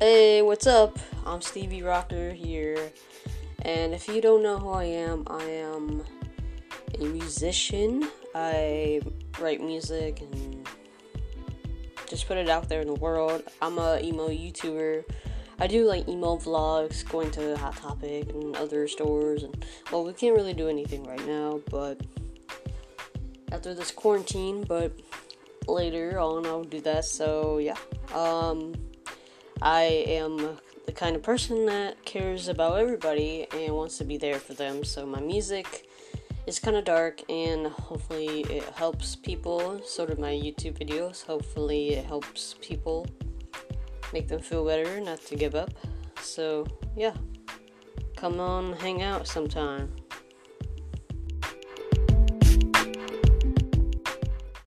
Hey, what's up? I'm Stevie Rocker here. And if you don't know who I am, I am a musician. I write music and just put it out there in the world. I'm a emo YouTuber. I do like emo vlogs, going to Hot Topic and other stores. And well, we can't really do anything right now, but after this quarantine, but later on I'll do that. So yeah, um, I am the kind of person that cares about everybody and wants to be there for them. So my music is kind of dark, and hopefully it helps people. Sort of my YouTube videos. Hopefully it helps people make them feel better, not to give up. So yeah, come on, hang out sometime.